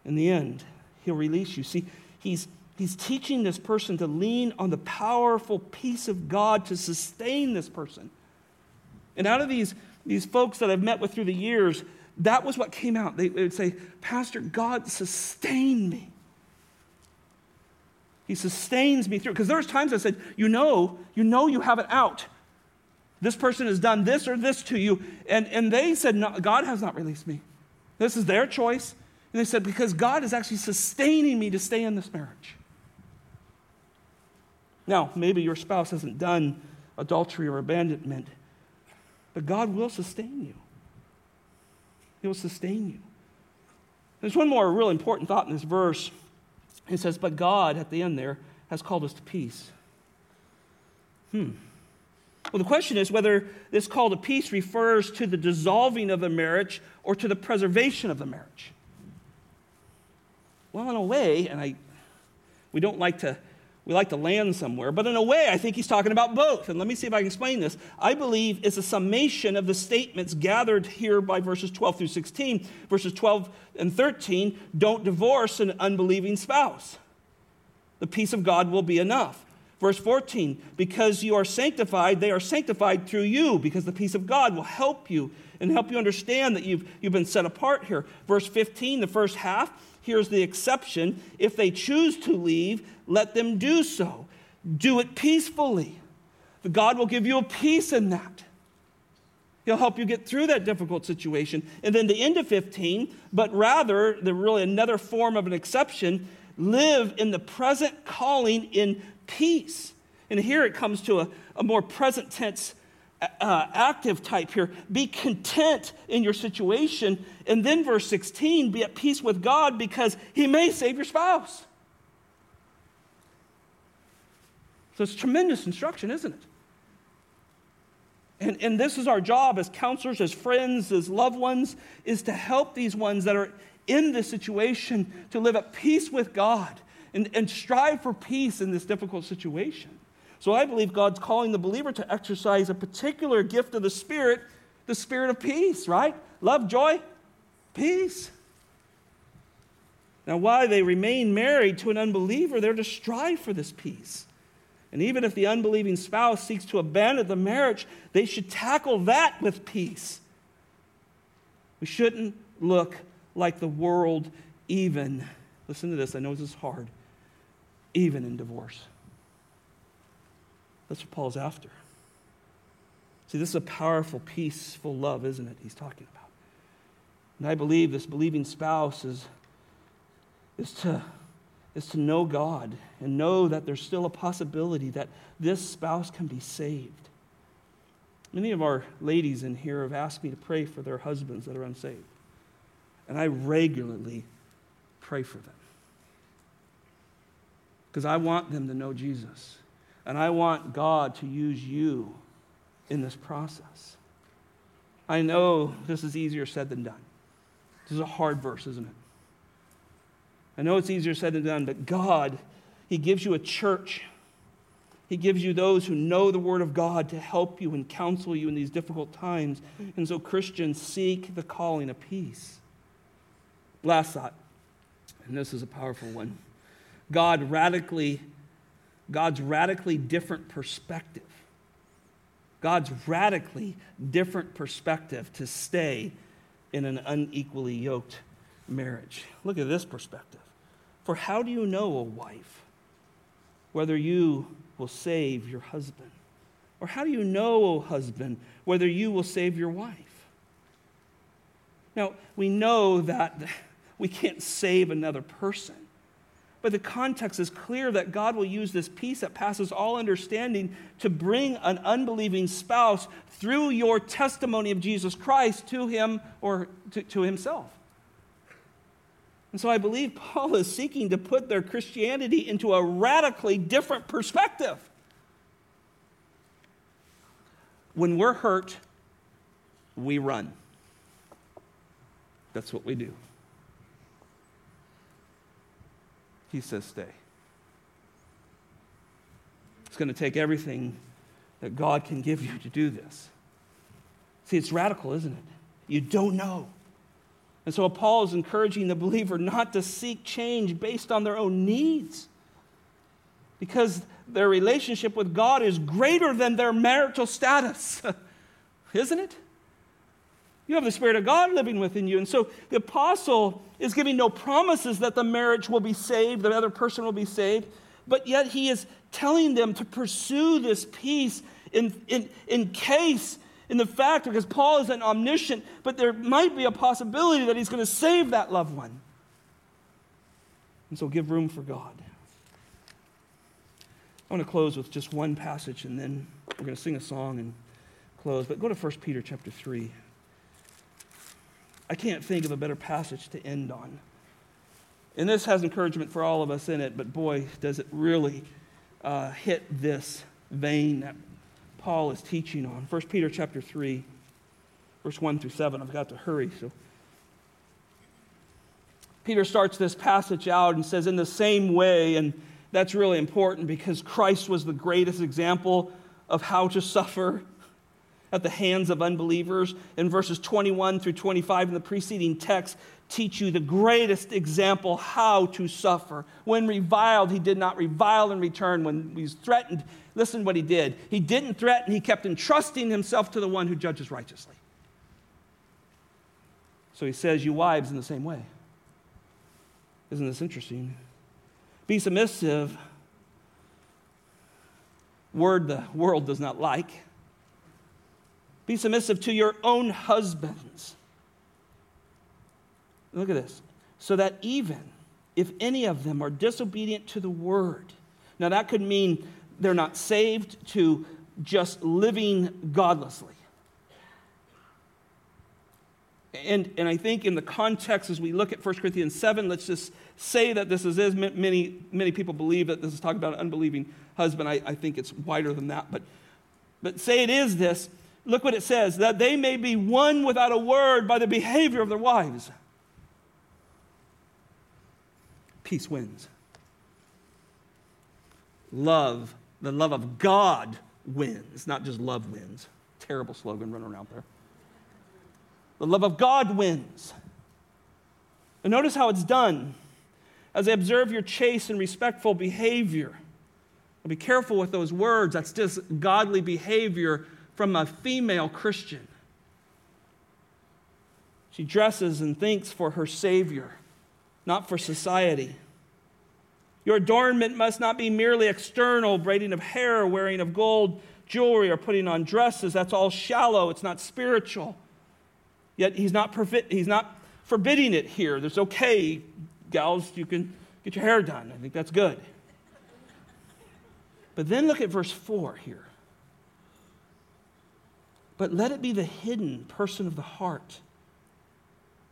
in the end, he'll release you. See, he's, he's teaching this person to lean on the powerful peace of God to sustain this person. And out of these, these folks that I've met with through the years, that was what came out. They, would say, Pastor, God sustained me. He sustains me through. Because there there's times I said, you know, you know you have it out. This person has done this or this to you. And, and they said, no, God has not released me. This is their choice. And they said, because God is actually sustaining me to stay in this marriage. Now, maybe your spouse hasn't done adultery or abandonment, but God will sustain you. He will sustain you. There's one more real important thought in this verse. It says, But God, at the end there, has called us to peace. Hmm. Well, the question is whether this call to peace refers to the dissolving of the marriage or to the preservation of the marriage. Well, in a way, and I, we don't like to, we like to land somewhere, but in a way, I think he's talking about both. And let me see if I can explain this. I believe it's a summation of the statements gathered here by verses 12 through 16. Verses 12 and 13 don't divorce an unbelieving spouse. The peace of God will be enough. Verse 14, because you are sanctified, they are sanctified through you, because the peace of God will help you and help you understand that you've, you've been set apart here. Verse 15, the first half, here's the exception. If they choose to leave, let them do so. Do it peacefully. God will give you a peace in that. He'll help you get through that difficult situation. And then the end of 15, but rather, the really another form of an exception, live in the present calling in peace. And here it comes to a, a more present tense uh, active type here. Be content in your situation. And then verse 16, be at peace with God because he may save your spouse. So it's tremendous instruction, isn't it? And, and this is our job as counselors, as friends, as loved ones, is to help these ones that are in this situation to live at peace with God and, and strive for peace in this difficult situation. So I believe God's calling the believer to exercise a particular gift of the Spirit, the Spirit of peace, right? Love, joy, peace. Now, why they remain married to an unbeliever, they're to strive for this peace. And even if the unbelieving spouse seeks to abandon the marriage, they should tackle that with peace. We shouldn't look like the world, even. Listen to this, I know this is hard even in divorce. That's what Paul's after. See, this is a powerful, peaceful love, isn't it? He's talking about. And I believe this believing spouse is, is, to, is to know God and know that there's still a possibility that this spouse can be saved. Many of our ladies in here have asked me to pray for their husbands that are unsaved. And I regularly pray for them because I want them to know Jesus. And I want God to use you in this process. I know this is easier said than done. This is a hard verse, isn't it? I know it's easier said than done, but God, He gives you a church He gives you those who know the Word of God to help you and counsel you in these difficult times. And so, Christians, seek the calling of peace. Last thought, and this is a powerful one God radically, God's radically different perspective. God's radically different perspective to stay in an unequally yoked marriage. Look at this perspective. For how do you know, a wife, whether you will save your husband? Or how do you know, O husband, whether you will save your wife? Now, we know that [laughs] we can't save another person. But the context is clear that God will use this peace that passes all understanding to bring an unbelieving spouse through your testimony of Jesus Christ to him or to, to himself. And so I believe Paul is seeking to put their Christianity into a radically different perspective. When we're hurt, we run. That's what we do. He says, stay. It's going to take everything that God can give you to do this. See, it's radical, isn't it? You don't know. And so Paul is encouraging the believer not to seek change based on their own needs because their relationship with God is greater than their marital status, [laughs] isn't it? You have the Spirit of God living within you. And so the apostle is giving no promises that the marriage will be saved, the other person will be saved, but yet he is telling them to pursue this peace in, in, in case in the fact because Paul isn't omniscient, but there might be a possibility that he's going to save that loved one. And so give room for God. I want to close with just one passage and then we're going to sing a song and close. But go to 1 Peter chapter 3. I can't think of a better passage to end on. And this has encouragement for all of us in it, but boy, does it really uh, hit this vein that Paul is teaching on. 1 Peter chapter 3, verse 1 through 7. I've got to hurry, so. Peter starts this passage out and says, in the same way, and that's really important because Christ was the greatest example of how to suffer at the hands of unbelievers. In verses 21 through 25 in the preceding text, teach you the greatest example how to suffer. When reviled, he did not revile in return. When he was threatened, listen what he did. He didn't threaten, he kept entrusting himself to the one who judges righteously. So he says, You wives, in the same way. Isn't this interesting? Be submissive. Word the world does not like. Be submissive to your own husbands Look at this. So that even if any of them are disobedient to the word, now that could mean they're not saved to just living godlessly. And, and I think in the context, as we look at 1 Corinthians 7, let's just say that this is, many, many people believe that this is talking about an unbelieving husband. I, I think it's wider than that. But, but say it is this. Look what it says that they may be won without a word by the behavior of their wives peace wins. Love, the love of God wins, not just love wins. Terrible slogan running around there. The love of God wins. And notice how it's done. As I observe your chaste and respectful behavior, be careful with those words. That's just godly behavior from a female Christian. She dresses and thinks for her Savior not for society. Your adornment must not be merely external, braiding of hair, wearing of gold jewelry, or putting on dresses. That's all shallow, it's not spiritual. Yet he's not, he's not forbidding it here. There's okay, gals, you can get your hair done. I think that's good. But then look at verse 4 here. But let it be the hidden person of the heart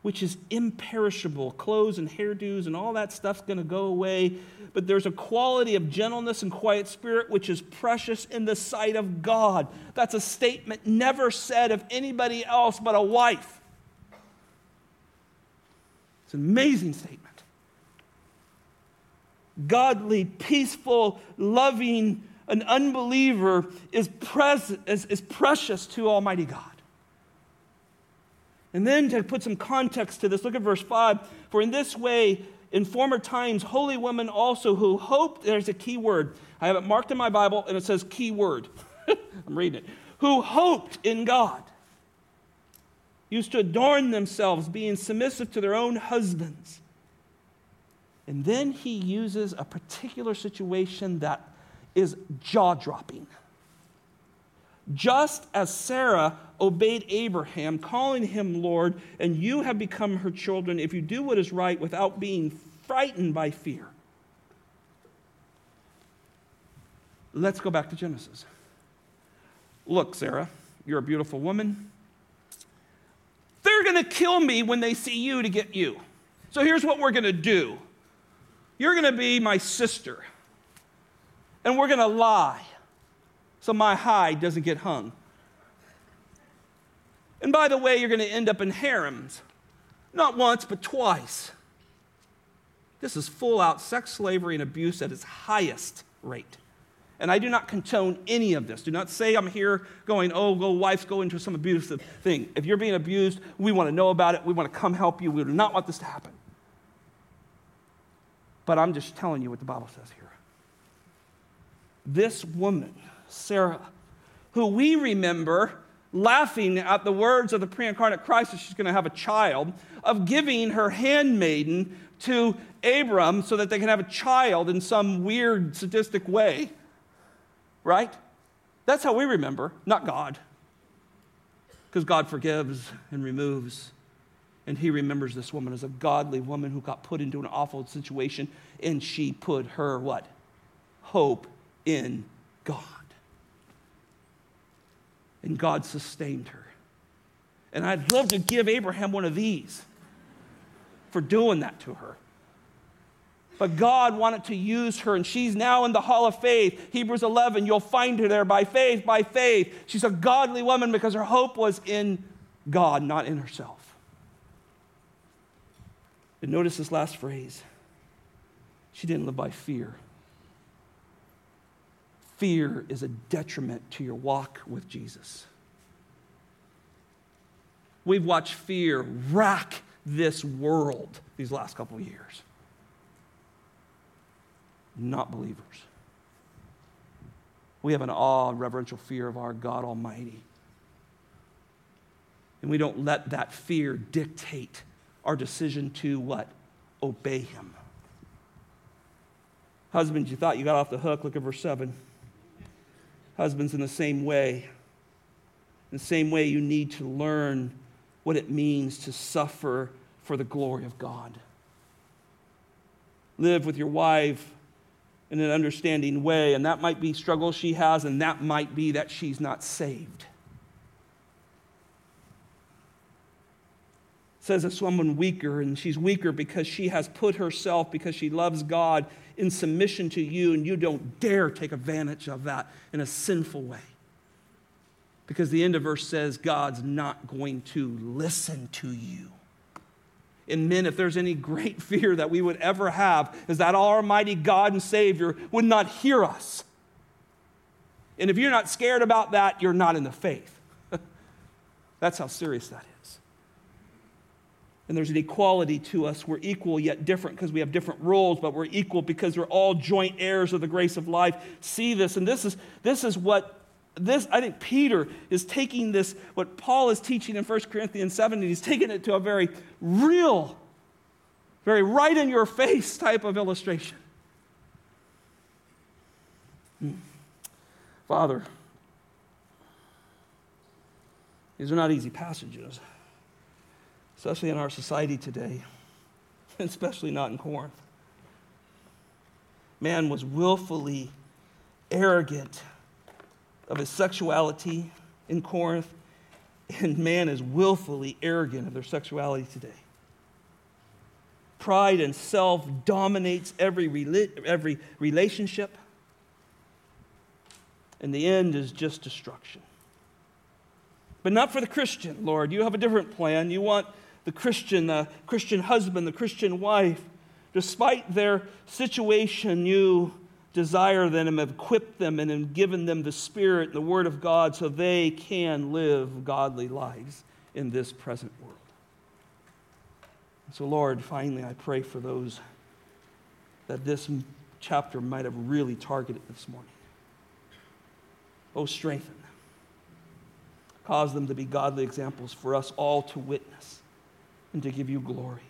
which is imperishable. Clothes and hairdos and all that stuff's going to go away. But there's a quality of gentleness and quiet spirit which is precious in the sight of God. That's a statement never said of anybody else but a wife. It's an amazing statement. Godly, peaceful, loving, an unbeliever is, pres- is, is precious to Almighty God. And then to put some context to this, look at verse 5. For in this way, in former times, holy women also who hoped, there's a key word. I have it marked in my Bible and it says key word. [laughs] I'm reading it. Who hoped in God used to adorn themselves, being submissive to their own husbands. And then he uses a particular situation that is jaw dropping. Just as Sarah obeyed Abraham, calling him Lord, and you have become her children if you do what is right without being frightened by fear. Let's go back to Genesis. Look, Sarah, you're a beautiful woman. They're going to kill me when they see you to get you. So here's what we're going to do you're going to be my sister, and we're going to lie so my hide doesn't get hung. And by the way, you're going to end up in harems, not once, but twice. This is full out sex slavery and abuse at its highest rate. And I do not condone any of this. Do not say I'm here going, oh, go, wives go into some abusive thing. If you're being abused, we want to know about it. We want to come help you. We do not want this to happen. But I'm just telling you what the Bible says here. This woman, Sarah, who we remember laughing at the words of the pre incarnate Christ that she's going to have a child, of giving her handmaiden to Abram so that they can have a child in some weird sadistic way right? That's how we remember, not God. Because God forgives and removes. And he remembers this woman as a godly woman who got put into an awful situation, and she put her what? Hope in God. And God sustained her. And I'd love to give Abraham one of these for doing that to her. But God wanted to use her, and she's now in the hall of faith. Hebrews 11, you'll find her there by faith, by faith. She's a godly woman because her hope was in God, not in herself. And notice this last phrase she didn't live by fear. Fear is a detriment to your walk with Jesus. We've watched fear rack this world these last couple of years not believers. We have an awe and reverential fear of our God Almighty. And we don't let that fear dictate our decision to what? Obey Him. Husbands, you thought you got off the hook. Look at verse 7. Husbands, in the same way, in the same way, you need to learn what it means to suffer for the glory of God. Live with your wife in an understanding way. And that might be struggles she has, and that might be that she's not saved. Says it's someone weaker, and she's weaker because she has put herself, because she loves God, in submission to you, and you don't dare take advantage of that in a sinful way. Because the end of verse says God's not going to listen to you. And men, if there's any great fear that we would ever have, is that Almighty God and Savior would not hear us. And if you're not scared about that, you're not in the faith. [laughs] That's how serious that is. And there's an equality to us. We're equal yet different because we have different roles, but we're equal because we're all joint heirs of the grace of life. See this, and this is, this is what this, I think Peter is taking this, what Paul is teaching in 1 Corinthians 7, and he's taking it to a very real, very right in your face type of illustration. Hmm. Father, these are not easy passages, especially in our society today, [laughs] especially not in Corinth. Man was willfully arrogant of his sexuality in Corinth, and man is willfully arrogant of their sexuality today. Pride and self dominates every, every relationship, and the end is just destruction. But not for the Christian, Lord. You have a different plan. You want the Christian, the Christian husband, the Christian wife, despite their situation, you desire them, and have equipped them, and have given them the Spirit and the Word of God so they can live godly lives in this present world. So, Lord, finally, I pray for those that this chapter might have really targeted this morning. Oh, strengthen them. Cause them to be godly examples for us all to witness and to give you glory.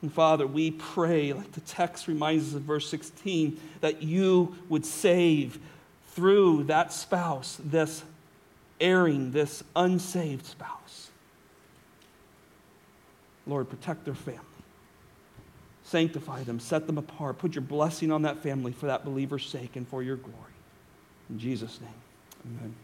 And Father, we pray, like the text reminds us of verse 16, that you would save through that spouse, this erring, this unsaved spouse. Lord, protect their family. Sanctify them, set them apart. Put your blessing on that family for that believer's sake and for your glory. In Jesus' name, amen.